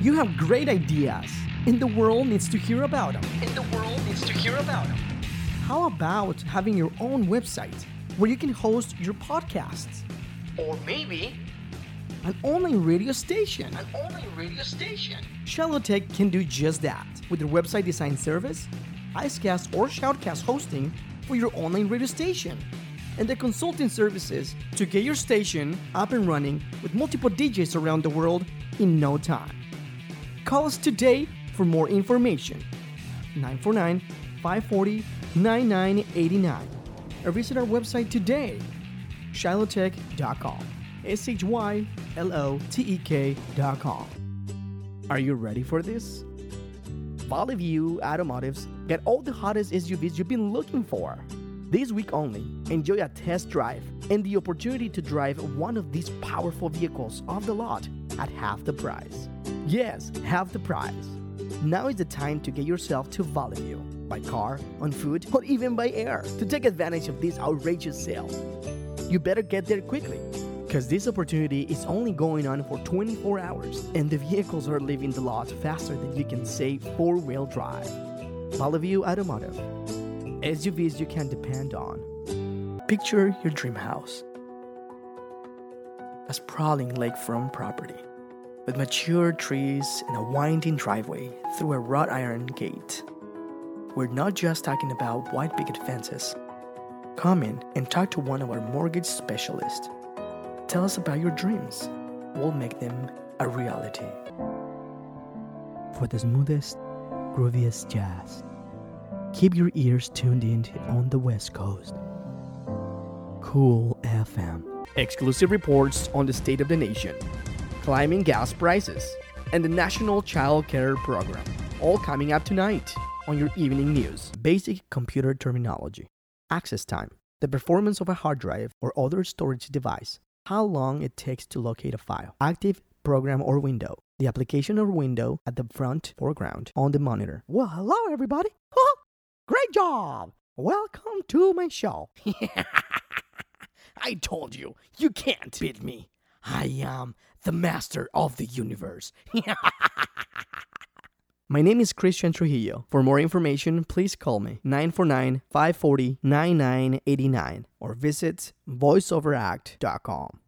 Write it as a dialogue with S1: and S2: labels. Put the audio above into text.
S1: You have great ideas, and the world needs to hear about them.
S2: And the world needs to hear about them.
S1: How about having your own website where you can host your podcasts?
S2: Or maybe
S1: An online radio station.
S2: an online radio station.
S1: Shylo Tek can do just that with their website design service, Icecast or Shoutcast hosting for your online radio station, and the consulting services to get your station up and running with multiple DJs around the world in no time. Call us today for more information. 949 540 9989 or visit our website today, shylotek.com. S H Y L O T E K.com. Are you ready for this? View Automotives get all the hottest SUVs you've been looking for. This week only, enjoy a test drive and the opportunity to drive one of these powerful vehicles off the lot at half the price. Yes, half the price. Now is the time to get yourself to View by car, on foot, or even by air to take advantage of this outrageous sale. You better get there quickly because this opportunity is only going on for 24 hours and the vehicles are leaving the lot faster than you can say four wheel drive. Valley Automotive. SUVs you can depend on. Picture your dream house. A sprawling lakefront property with mature trees and a winding driveway through a wrought iron gate. We're not just talking about white picket fences. Come in and talk to one of our mortgage specialists. Tell us about your dreams. We'll make them a reality. For the smoothest, grooviest jazz, keep your ears tuned in on the West Coast. Cool FM. Exclusive reports on the state of the nation, climbing gas prices, and the National Child Care Program. All coming up tonight on your evening news. Basic computer terminology. Access time. The performance of a hard drive or other storage device. How long it takes to locate a file. Active program or window. The application or window at the front foreground on the monitor. Well, hello everybody. Great job. Welcome to my show. I told you, you can't beat me. I am the master of the universe. My name is Christian Trujillo. For more information, please call me 949 540 9989 or visit voiceoveract.com.